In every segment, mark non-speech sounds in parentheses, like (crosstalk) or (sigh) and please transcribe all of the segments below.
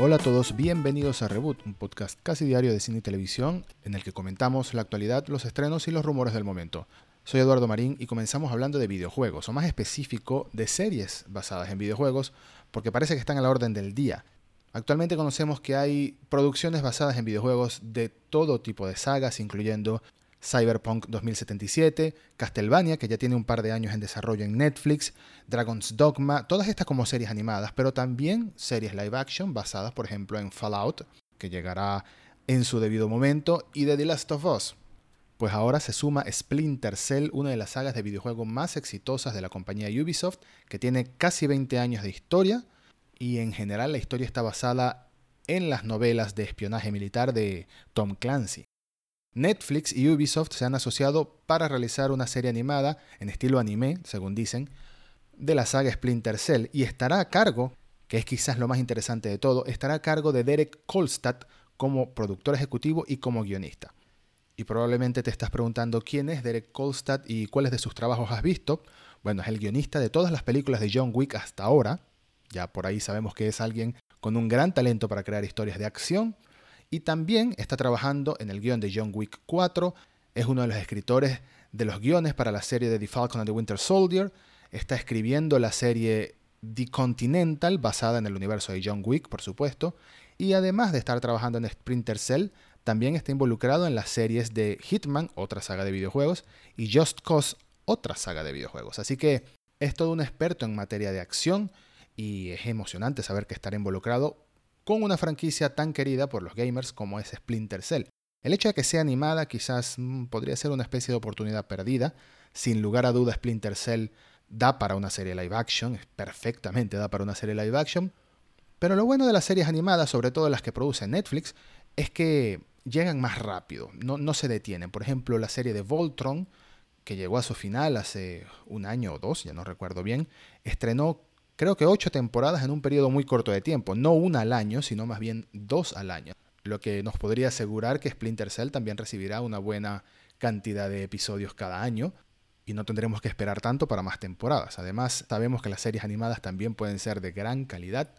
Hola a todos, bienvenidos a Reboot, un podcast casi diario de cine y televisión en el que comentamos la actualidad, los estrenos y los rumores del momento. Soy Eduardo Marín y comenzamos hablando de videojuegos, o más específico, de series basadas en videojuegos, porque parece que están a la orden del día. Actualmente conocemos que hay producciones basadas en videojuegos de todo tipo de sagas, incluyendo Cyberpunk 2077, Castlevania, que ya tiene un par de años en desarrollo en Netflix, Dragon's Dogma, todas estas como series animadas, pero también series live action basadas, por ejemplo, en Fallout, que llegará en su debido momento, y The Last of Us. Pues ahora se suma Splinter Cell, una de las sagas de videojuegos más exitosas de la compañía Ubisoft, que tiene casi 20 años de historia, y en general la historia está basada en las novelas de espionaje militar de Tom Clancy. Netflix y Ubisoft se han asociado para realizar una serie animada en estilo anime, según dicen, de la saga Splinter Cell y estará a cargo, que es quizás lo más interesante de todo, estará a cargo de Derek Kolstad como productor ejecutivo y como guionista. Y probablemente te estás preguntando quién es Derek Kolstad y cuáles de sus trabajos has visto. Bueno, es el guionista de todas las películas de John Wick hasta ahora. Ya por ahí sabemos que es alguien con un gran talento para crear historias de acción, y también está trabajando en el guion de John Wick 4, es uno de los escritores de los guiones para la serie de The Falcon and the Winter Soldier, está escribiendo la serie The Continental, basada en el universo de John Wick, por supuesto, y además de estar trabajando en Sprinter Cell, también está involucrado en las series de Hitman, otra saga de videojuegos, y Just Cause, otra saga de videojuegos. Así que es todo un experto en materia de acción y es emocionante saber que estará involucrado con una franquicia tan querida por los gamers como es Splinter Cell. El hecho de que sea animada quizás mm, podría ser una especie de oportunidad perdida. Sin lugar a duda, Splinter Cell da para una serie live action, perfectamente da para una serie live action. Pero lo bueno de las series animadas, sobre todo las que produce Netflix, es que llegan más rápido, no, no se detienen. Por ejemplo, la serie de Voltron, que llegó a su final hace un año o dos, ya no recuerdo bien, estrenó creo que ocho temporadas en un periodo muy corto de tiempo, no una al año, sino más bien dos al año, lo que nos podría asegurar que Splinter Cell también recibirá una buena cantidad de episodios cada año y no tendremos que esperar tanto para más temporadas. Además, sabemos que las series animadas también pueden ser de gran calidad,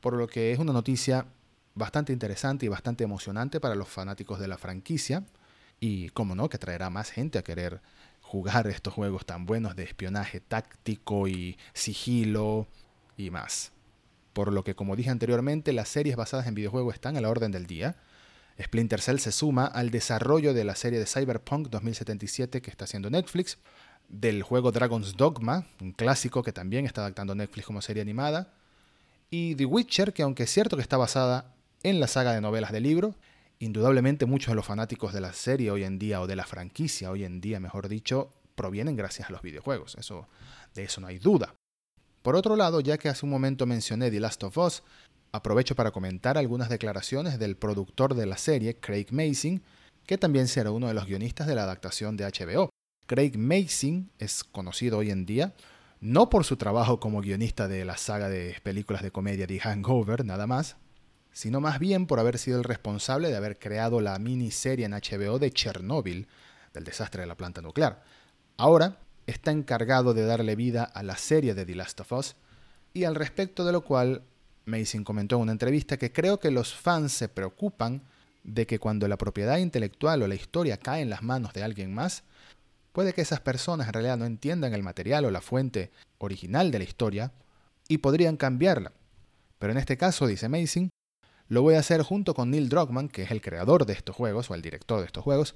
por lo que es una noticia bastante interesante y bastante emocionante para los fanáticos de la franquicia y, como no, que traerá más gente a querer jugar estos juegos tan buenos de espionaje táctico y sigilo y más. Por lo que, como dije anteriormente, las series basadas en videojuegos están a la orden del día. Splinter Cell se suma al desarrollo de la serie de Cyberpunk 2077 que está haciendo Netflix, del juego Dragon's Dogma, un clásico que también está adaptando Netflix como serie animada, y The Witcher, que aunque es cierto que está basada en la saga de novelas de libro, indudablemente muchos de los fanáticos de la serie hoy en día, o de la franquicia hoy en día, mejor dicho, provienen gracias a los videojuegos. Eso, de eso no hay duda. Por otro lado, ya que hace un momento mencioné The Last of Us, aprovecho para comentar algunas declaraciones del productor de la serie, Craig Mason, que también será uno de los guionistas de la adaptación de HBO. Craig Mason es conocido hoy en día no por su trabajo como guionista de la saga de películas de comedia The Hangover, nada más, sino más bien por haber sido el responsable de haber creado la miniserie en HBO de Chernobyl, del desastre de la planta nuclear. Ahora está encargado de darle vida a la serie de The Last of Us, y al respecto de lo cual Mason comentó en una entrevista que creo que los fans se preocupan de que cuando la propiedad intelectual o la historia cae en las manos de alguien más, puede que esas personas en realidad no entiendan el material o la fuente original de la historia y podrían cambiarla. Pero en este caso, dice Mason, lo voy a hacer junto con Neil Druckmann, que es el creador de estos juegos o el director de estos juegos,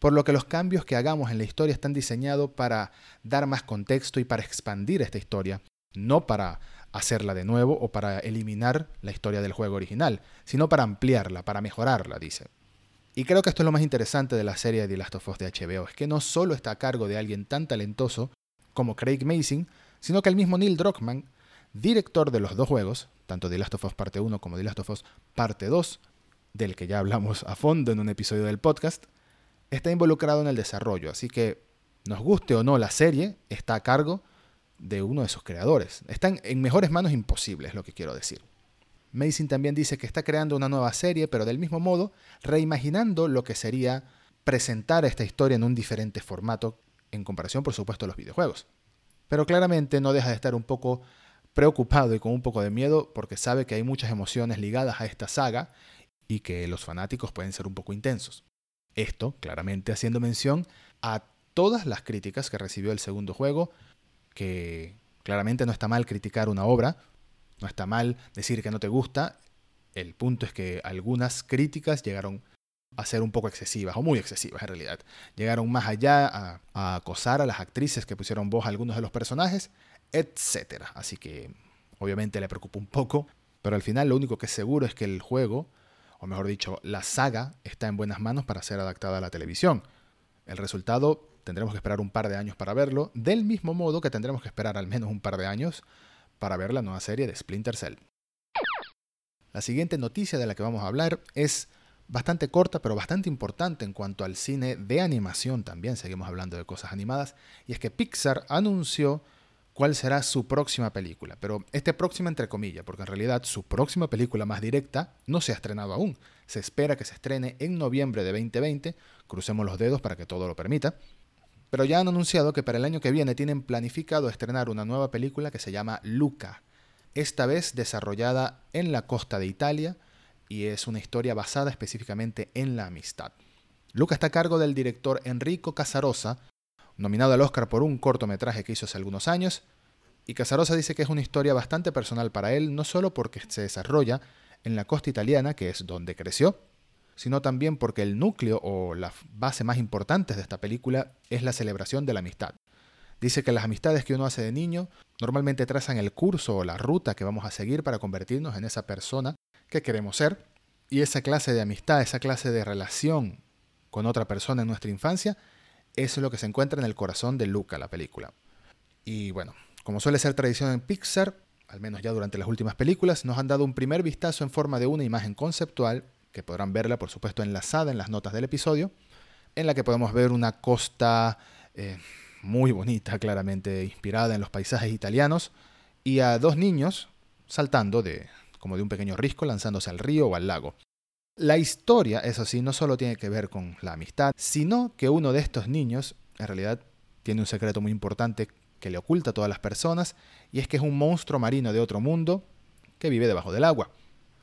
por lo que los cambios que hagamos en la historia están diseñados para dar más contexto y para expandir esta historia, no para hacerla de nuevo o para eliminar la historia del juego original, sino para ampliarla, para mejorarla, dice. Y creo que esto es lo más interesante de la serie de Last of Us de HBO, es que no solo está a cargo de alguien tan talentoso como Craig Mason, sino que el mismo Neil Druckmann, director de los dos juegos, tanto The Last of Us Parte 1 como The Last of Us Parte 2, del que ya hablamos a fondo en un episodio del podcast, está involucrado en el desarrollo, así que nos guste o no la serie, está a cargo de uno de sus creadores. Están en mejores manos imposibles, lo que quiero decir. Mason también dice que está creando una nueva serie, pero del mismo modo, reimaginando lo que sería presentar esta historia en un diferente formato, en comparación, por supuesto, a los videojuegos. Pero claramente no deja de estar un poco preocupado y con un poco de miedo porque sabe que hay muchas emociones ligadas a esta saga y que los fanáticos pueden ser un poco intensos. Esto, claramente, haciendo mención a todas las críticas que recibió el segundo juego, que claramente no está mal criticar una obra, no está mal decir que no te gusta, el punto es que algunas críticas llegaron a ser un poco excesivas, o muy excesivas en realidad. Llegaron más allá a, acosar a las actrices que pusieron voz a algunos de los personajes, etc. Así que obviamente le preocupa un poco, pero al final lo único que es seguro es que el juego, o mejor dicho, la saga, está en buenas manos para ser adaptada a la televisión. El resultado tendremos que esperar un par de años para verlo, del mismo modo que tendremos que esperar al menos un par de años para ver la nueva serie de Splinter Cell. La siguiente noticia de la que vamos a hablar es bastante corta, pero bastante importante en cuanto al cine de animación también, seguimos hablando de cosas animadas, y es que Pixar anunció cuál será su próxima película. Pero este próxima entre comillas, porque en realidad su próxima película más directa no se ha estrenado aún. Se espera que se estrene en noviembre de 2020, crucemos los dedos para que todo lo permita. Pero ya han anunciado que para el año que viene tienen planificado estrenar una nueva película que se llama Luca, esta vez desarrollada en la costa de Italia y es una historia basada específicamente en la amistad. Luca está a cargo del director Enrico Casarosa, nominado al Oscar por un cortometraje que hizo hace algunos años, y Casarosa dice que es una historia bastante personal para él, no solo porque se desarrolla en la costa italiana, que es donde creció, sino también porque el núcleo o la base más importante de esta película es la celebración de la amistad. Dice que las amistades que uno hace de niño normalmente trazan el curso o la ruta que vamos a seguir para convertirnos en esa persona que queremos ser, y esa clase de amistad, esa clase de relación con otra persona en nuestra infancia, eso es lo que se encuentra en el corazón de Luca, la película. Y bueno, como suele ser tradición en Pixar, al menos ya durante las últimas películas, nos han dado un primer vistazo en forma de una imagen conceptual, que podrán verla por supuesto enlazada en las notas del episodio, en la que podemos ver una costa eh, muy bonita, claramente inspirada en los paisajes italianos, y a dos niños saltando de como de un pequeño risco lanzándose al río o al lago. La historia, eso sí, no solo tiene que ver con la amistad, sino que uno de estos niños, en realidad, tiene un secreto muy importante que le oculta a todas las personas, y es que es un monstruo marino de otro mundo que vive debajo del agua.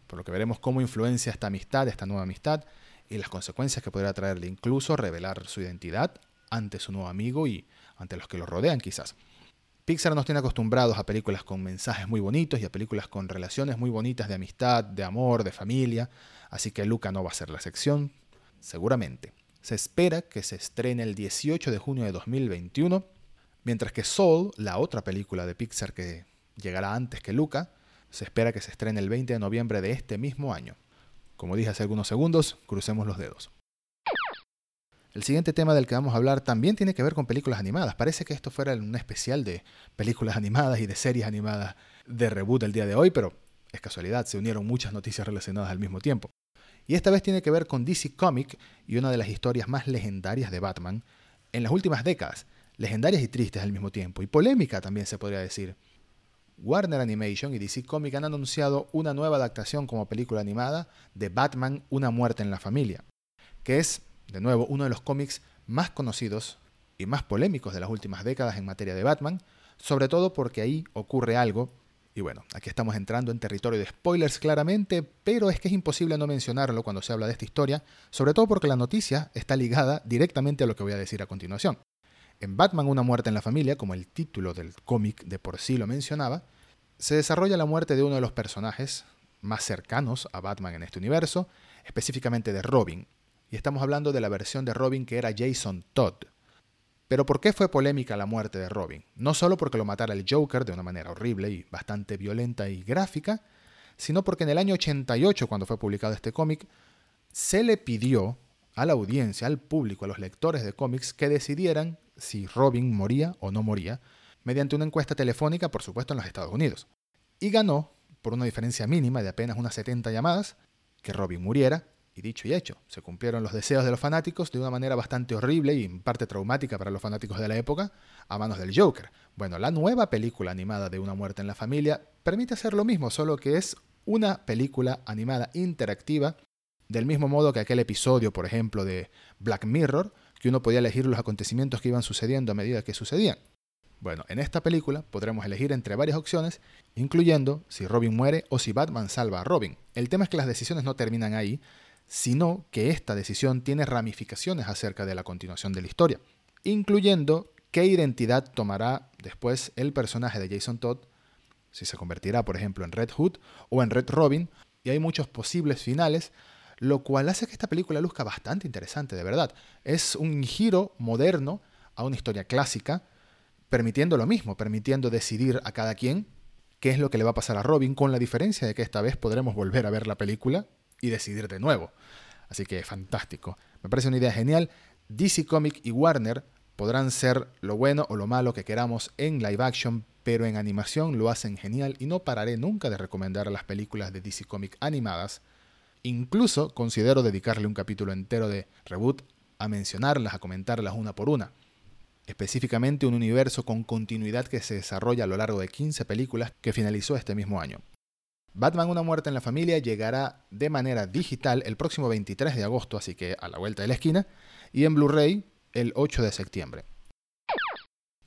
Por lo que veremos cómo influencia esta amistad, esta nueva amistad, y las consecuencias que podrá traerle incluso revelar su identidad ante su nuevo amigo y ante los que lo rodean quizás. Pixar nos tiene acostumbrados a películas con mensajes muy bonitos y a películas con relaciones muy bonitas de amistad, de amor, de familia, así que Luca no va a ser la sección, seguramente. Se espera que se estrene el 18 de junio de 2021, mientras que Soul, la otra película de Pixar que llegará antes que Luca, se espera que se estrene el 20 de noviembre de este mismo año. Como dije hace algunos segundos, crucemos los dedos. El siguiente tema del que vamos a hablar también tiene que ver con películas animadas. Parece que esto fuera un especial de películas (laughs) animadas y de series animadas de reboot el día de hoy, pero es casualidad, se unieron muchas noticias relacionadas al mismo tiempo. Y esta vez tiene que ver con DC Comic y una de las historias más legendarias de Batman en las últimas décadas, legendarias y tristes al mismo tiempo, y polémica también se podría decir. Warner Animation y DC Comic han anunciado una nueva adaptación como película animada de Batman Una muerte en la familia, que es de nuevo, uno de los cómics más conocidos y más polémicos de las últimas décadas en materia de Batman, sobre todo porque ahí ocurre algo, y bueno, aquí estamos entrando en territorio de spoilers claramente, pero es que es imposible no mencionarlo cuando se habla de esta historia, sobre todo porque la noticia está ligada directamente a lo que voy a decir a continuación. En Batman Una muerte en la familia, como el título del cómic de por sí lo mencionaba, se desarrolla la muerte de uno de los personajes más cercanos a Batman en este universo, específicamente de Robin, y estamos hablando de la versión de Robin que era Jason Todd. Pero ¿por qué fue polémica la muerte de Robin? No solo porque lo matara el Joker de una manera horrible y bastante violenta y gráfica, sino porque en el año 88, cuando fue publicado este cómic, se le pidió a la audiencia, al público, a los lectores de cómics, que decidieran si Robin moría o no moría, mediante una encuesta telefónica, por supuesto, en los Estados Unidos. Y ganó, por una diferencia mínima de apenas unas 70 llamadas, que Robin muriera y dicho y hecho, se cumplieron los deseos de los fanáticos de una manera bastante horrible y en parte traumática para los fanáticos de la época, a manos del Joker. Bueno, la nueva película animada de Una muerte en la familia permite hacer lo mismo, solo que es una película animada interactiva, del mismo modo que aquel episodio, por ejemplo, de Black Mirror, que uno podía elegir los acontecimientos que iban sucediendo a medida que sucedían. Bueno, en esta película podremos elegir entre varias opciones, incluyendo si Robin muere o si Batman salva a Robin. El tema es que las decisiones no terminan ahí, sino que esta decisión tiene ramificaciones acerca de la continuación de la historia, incluyendo qué identidad tomará después el personaje de Jason Todd, si se convertirá, por ejemplo, en Red Hood o en Red Robin, y hay muchos posibles finales, lo cual hace que esta película luzca bastante interesante, de verdad. Es un giro moderno a una historia clásica, permitiendo lo mismo, permitiendo decidir a cada quien qué es lo que le va a pasar a Robin, con la diferencia de que esta vez podremos volver a ver la película y decidir de nuevo. Así que fantástico. Me parece una idea genial. DC Comic y Warner podrán ser lo bueno o lo malo que queramos en live action, pero en animación lo hacen genial y no pararé nunca de recomendar las películas de DC Comic animadas. Incluso considero dedicarle un capítulo entero de reboot a mencionarlas, a comentarlas una por una específicamente un universo con continuidad que se desarrolla a lo largo de 15 películas que finalizó este mismo año. Batman Una muerte en la familia llegará de manera digital el próximo 23 de agosto, así que a la vuelta de la esquina, y en Blu-ray el 8 de septiembre.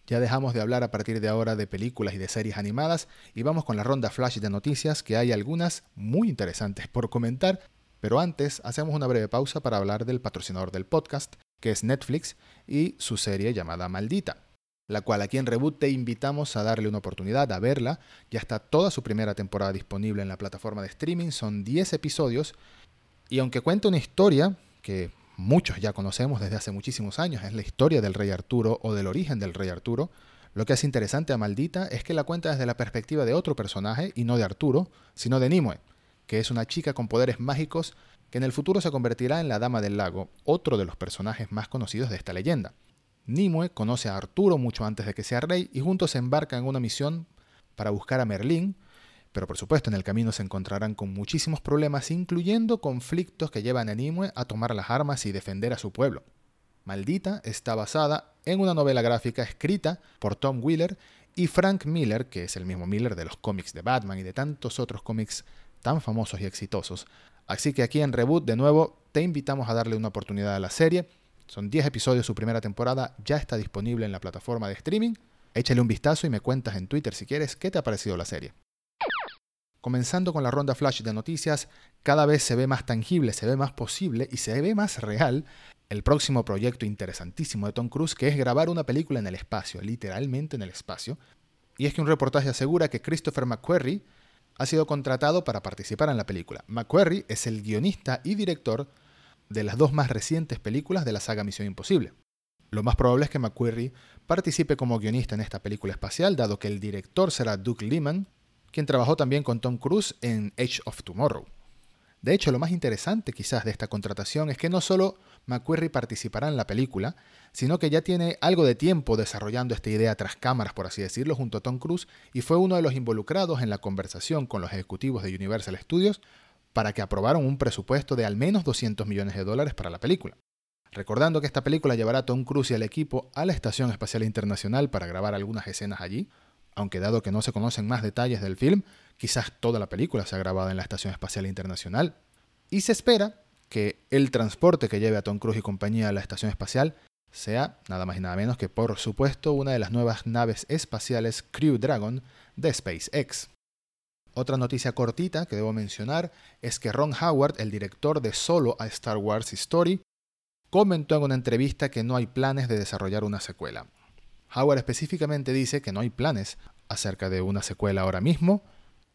Ya dejamos de hablar a partir de ahora de películas y de series animadas y vamos con la ronda flash de noticias que hay algunas muy interesantes por comentar, pero antes hacemos una breve pausa para hablar del patrocinador del podcast, que es Netflix, y su serie llamada Maldita, la cual aquí en Reboot te invitamos a darle una oportunidad, a verla. Ya está toda su primera temporada disponible en la plataforma de streaming, son 10 episodios, y aunque cuenta una historia que muchos ya conocemos desde hace muchísimos años, es la historia del rey Arturo o del origen del rey Arturo, lo que hace interesante a Maldita es que la cuenta desde la perspectiva de otro personaje, y no de Arturo, sino de Nimue, que es una chica con poderes mágicos que en el futuro se convertirá en la Dama del Lago, otro de los personajes más conocidos de esta leyenda. Nimue conoce a Arturo mucho antes de que sea rey y juntos se embarcan en una misión para buscar a Merlín, pero por supuesto en el camino se encontrarán con muchísimos problemas, incluyendo conflictos que llevan a Nimue a tomar las armas y defender a su pueblo. Maldita está basada en una novela gráfica escrita por Tom Wheeler y Frank Miller, que es el mismo Miller de los cómics de Batman y de tantos otros cómics tan famosos y exitosos, Así que aquí en Reboot, de nuevo, te invitamos a darle una oportunidad a la serie. Son 10 episodios su primera temporada, ya está disponible en la plataforma de streaming. Échale un vistazo y me cuentas en Twitter si quieres qué te ha parecido la serie. Comenzando con la ronda flash de noticias, cada vez se ve más tangible, se ve más posible y se ve más real el próximo proyecto interesantísimo de Tom Cruise, que es grabar una película en el espacio, literalmente en el espacio. Y es que un reportaje asegura que Christopher McQuarrie, ha sido contratado para participar en la película. McQuarrie es el guionista y director de las dos más recientes películas de la saga Misión Imposible. Lo más probable es que McQuarrie participe como guionista en esta película espacial, dado que el director será Doug Liman, quien trabajó también con Tom Cruise en Age of Tomorrow. De hecho, lo más interesante quizás de esta contratación es que no solo McQuarrie participará en la película, sino que ya tiene algo de tiempo desarrollando esta idea tras cámaras, por así decirlo, junto a Tom Cruise, y fue uno de los involucrados en la conversación con los ejecutivos de Universal Studios para que aprobaran un presupuesto de al menos 200 millones de dólares para la película. Recordando que esta película llevará a Tom Cruise y al equipo a la Estación Espacial Internacional para grabar algunas escenas allí, aunque dado que no se conocen más detalles del film, quizás toda la película sea grabada en la Estación Espacial Internacional. Y se espera que el transporte que lleve a Tom Cruise y compañía a la Estación Espacial sea nada más y nada menos que por supuesto una de las nuevas naves espaciales Crew Dragon de SpaceX. Otra noticia cortita que debo mencionar es que Ron Howard, el director de Solo a Star Wars Story, comentó en una entrevista que no hay planes de desarrollar una secuela. Howard específicamente dice que no hay planes acerca de una secuela ahora mismo,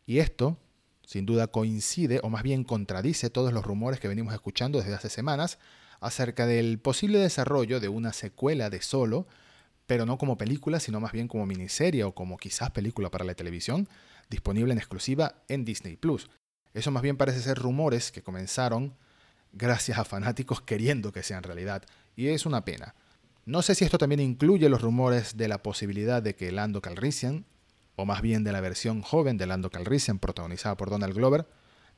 y esto sin duda coincide o más bien contradice todos los rumores que venimos escuchando desde hace semanas acerca del posible desarrollo de una secuela de Solo, pero no como película, sino más bien como miniserie o como quizás película para la televisión, disponible en exclusiva en Disney Plus. Eso más bien parece ser rumores que comenzaron gracias a fanáticos queriendo que sean realidad, y es una pena. No sé si esto también incluye los rumores de la posibilidad de que Lando Calrissian, o más bien de la versión joven de Lando Calrissian protagonizada por Donald Glover,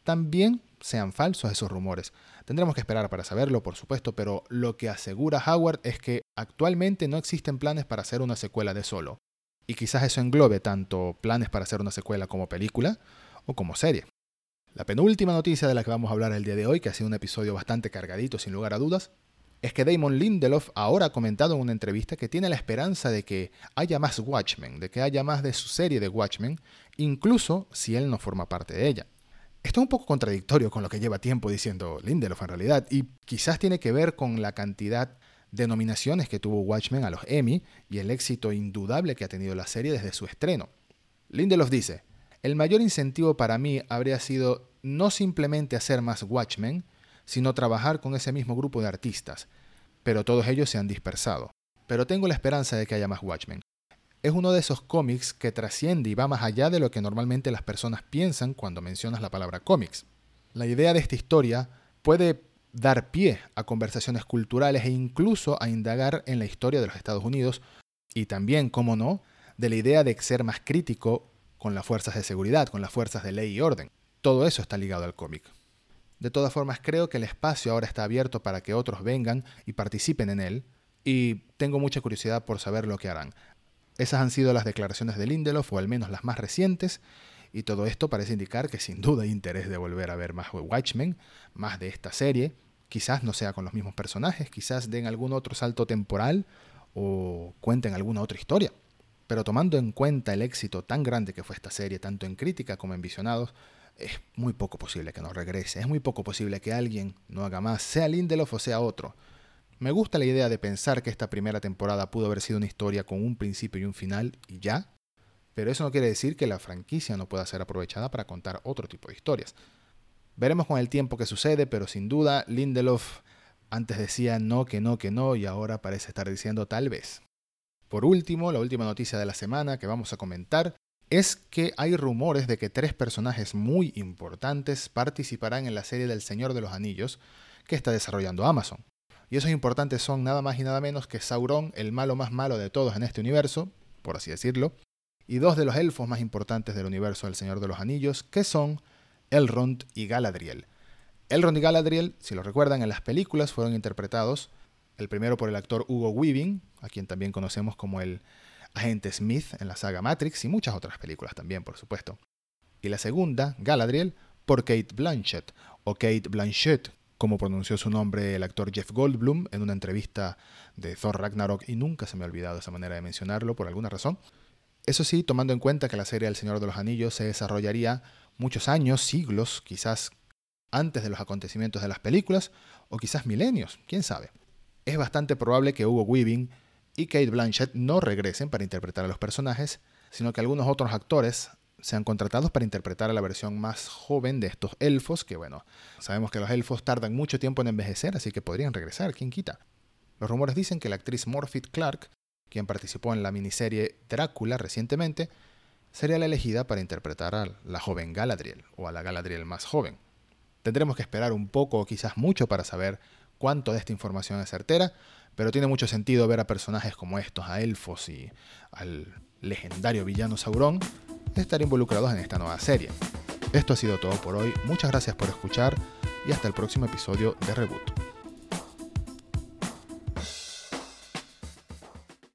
también sean falsos esos rumores. Tendremos que esperar para saberlo, por supuesto, pero lo que asegura Howard es que actualmente no existen planes para hacer una secuela de Solo. Y quizás eso englobe tanto planes para hacer una secuela como película o como serie. La penúltima noticia de la que vamos a hablar el día de hoy, que ha sido un episodio bastante cargadito sin lugar a dudas, es que Damon Lindelof ahora ha comentado en una entrevista que tiene la esperanza de que haya más Watchmen, de que haya más de su serie de Watchmen, incluso si él no forma parte de ella. Esto es un poco contradictorio con lo que lleva tiempo diciendo Lindelof en realidad, y quizás tiene que ver con la cantidad de nominaciones que tuvo Watchmen a los Emmy y el éxito indudable que ha tenido la serie desde su estreno. Lindelof dice, el mayor incentivo para mí habría sido no simplemente hacer más Watchmen, sino trabajar con ese mismo grupo de artistas, pero todos ellos se han dispersado. Pero tengo la esperanza de que haya más Watchmen. Es uno de esos cómics que trasciende y va más allá de lo que normalmente las personas piensan cuando mencionas la palabra cómics. La idea de esta historia puede dar pie a conversaciones culturales e incluso a indagar en la historia de los Estados Unidos y también, como no, de la idea de ser más crítico con las fuerzas de seguridad, con las fuerzas de ley y orden. Todo eso está ligado al cómic. De todas formas, creo que el espacio ahora está abierto para que otros vengan y participen en él, y tengo mucha curiosidad por saber lo que harán. Esas han sido las declaraciones de Lindelof, o al menos las más recientes, y todo esto parece indicar que sin duda hay interés de volver a ver más Watchmen, más de esta serie. Quizás no sea con los mismos personajes, quizás den algún otro salto temporal o cuenten alguna otra historia. Pero tomando en cuenta el éxito tan grande que fue esta serie, tanto en crítica como en visionados, es muy poco posible que no regrese, es muy poco posible que alguien no haga más, sea Lindelof o sea otro. Me gusta la idea de pensar que esta primera temporada pudo haber sido una historia con un principio y un final y ya, pero eso no quiere decir que la franquicia no pueda ser aprovechada para contar otro tipo de historias. Veremos con el tiempo qué sucede, pero sin duda Lindelof antes decía no, que no, que no y ahora parece estar diciendo tal vez. Por último, la última noticia de la semana que vamos a comentar es que hay rumores de que tres personajes muy importantes participarán en la serie del Señor de los Anillos que está desarrollando Amazon. Y esos importantes son nada más y nada menos que Sauron, el malo más malo de todos en este universo, por así decirlo, y dos de los elfos más importantes del universo del Señor de los Anillos, que son Elrond y Galadriel. Elrond y Galadriel, si lo recuerdan, en las películas fueron interpretados, el primero por el actor Hugo Weaving, a quien también conocemos como el agente Smith en la saga Matrix y muchas otras películas también, por supuesto. Y la segunda, Galadriel, por Kate Blanchett, o Kate Blanchett, como pronunció su nombre el actor Jeff Goldblum en una entrevista de Thor Ragnarok, y nunca se me ha olvidado esa manera de mencionarlo por alguna razón. Eso sí, tomando en cuenta que la serie El Señor de los Anillos se desarrollaría muchos años, siglos, quizás antes de los acontecimientos de las películas, o quizás milenios, quién sabe. Es bastante probable que Hugo Weaving y Kate Blanchett no regresen para interpretar a los personajes, sino que algunos otros actores sean contratados para interpretar a la versión más joven de estos elfos, que bueno, sabemos que los elfos tardan mucho tiempo en envejecer, así que podrían regresar, quién quita. Los rumores dicen que la actriz Morphy Clark, quien participó en la miniserie Drácula recientemente, sería la elegida para interpretar a la joven Galadriel, o a la Galadriel más joven. Tendremos que esperar un poco o quizás mucho para saber cuánto de esta información es certera, pero tiene mucho sentido ver a personajes como estos, a elfos y al legendario villano Sauron, estar involucrados en esta nueva serie. Esto ha sido todo por hoy, muchas gracias por escuchar y hasta el próximo episodio de Reboot.